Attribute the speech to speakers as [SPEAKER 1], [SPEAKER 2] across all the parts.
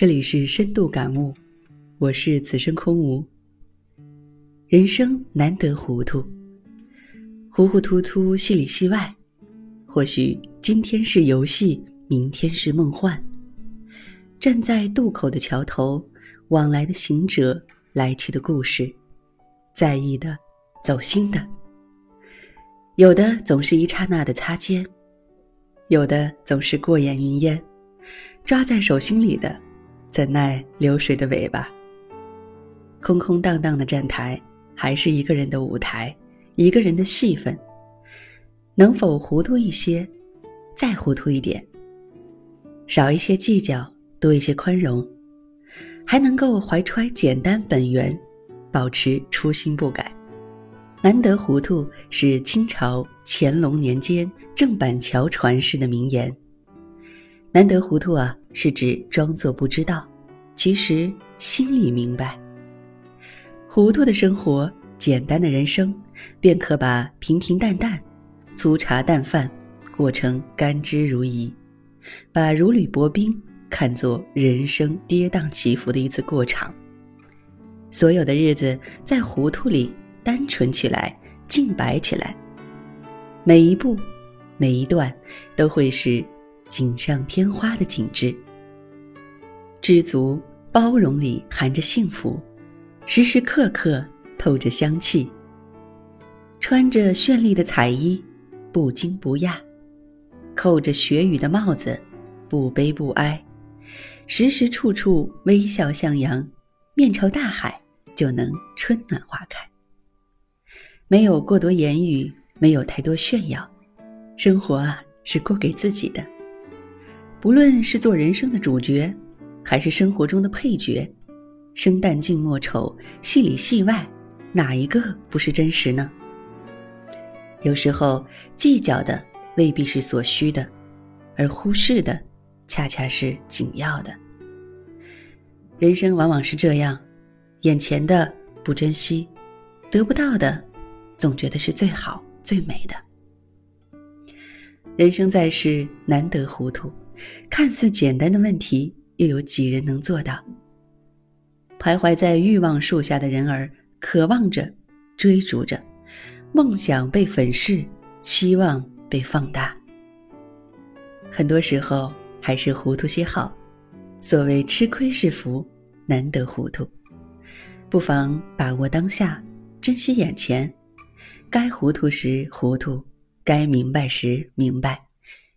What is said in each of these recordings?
[SPEAKER 1] 这里是深度感悟，我是此生空无。人生难得糊涂，糊糊涂涂，戏里戏外。或许今天是游戏，明天是梦幻。站在渡口的桥头，往来的行者，来去的故事，在意的，走心的。有的总是一刹那的擦肩，有的总是过眼云烟。抓在手心里的。怎奈流水的尾巴。空空荡荡的站台，还是一个人的舞台，一个人的戏份。能否糊涂一些，再糊涂一点，少一些计较，多一些宽容，还能够怀揣简单本源，保持初心不改。难得糊涂是清朝乾隆年间郑板桥传世的名言。难得糊涂啊，是指装作不知道，其实心里明白。糊涂的生活，简单的人生，便可把平平淡淡、粗茶淡饭过成甘之如饴，把如履薄冰看作人生跌宕起伏的一次过场。所有的日子在糊涂里单纯起来，净白起来，每一步，每一段，都会是。锦上添花的景致，知足包容里含着幸福，时时刻刻透着香气。穿着绚丽的彩衣，不惊不讶；扣着雪雨的帽子，不悲不哀。时时处处微笑向阳，面朝大海就能春暖花开。没有过多言语，没有太多炫耀，生活啊，是过给自己的。不论是做人生的主角，还是生活中的配角，生旦净末丑，戏里戏外，哪一个不是真实呢？有时候计较的未必是所需的，而忽视的，恰恰是紧要的。人生往往是这样，眼前的不珍惜，得不到的，总觉得是最好最美的。人生在世，难得糊涂。看似简单的问题，又有几人能做到？徘徊在欲望树下的人儿，渴望着，追逐着，梦想被粉饰，期望被放大。很多时候还是糊涂些好。所谓吃亏是福，难得糊涂。不妨把握当下，珍惜眼前，该糊涂时糊涂，该明白时明白，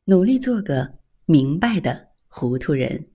[SPEAKER 1] 努力做个。明白的糊涂人。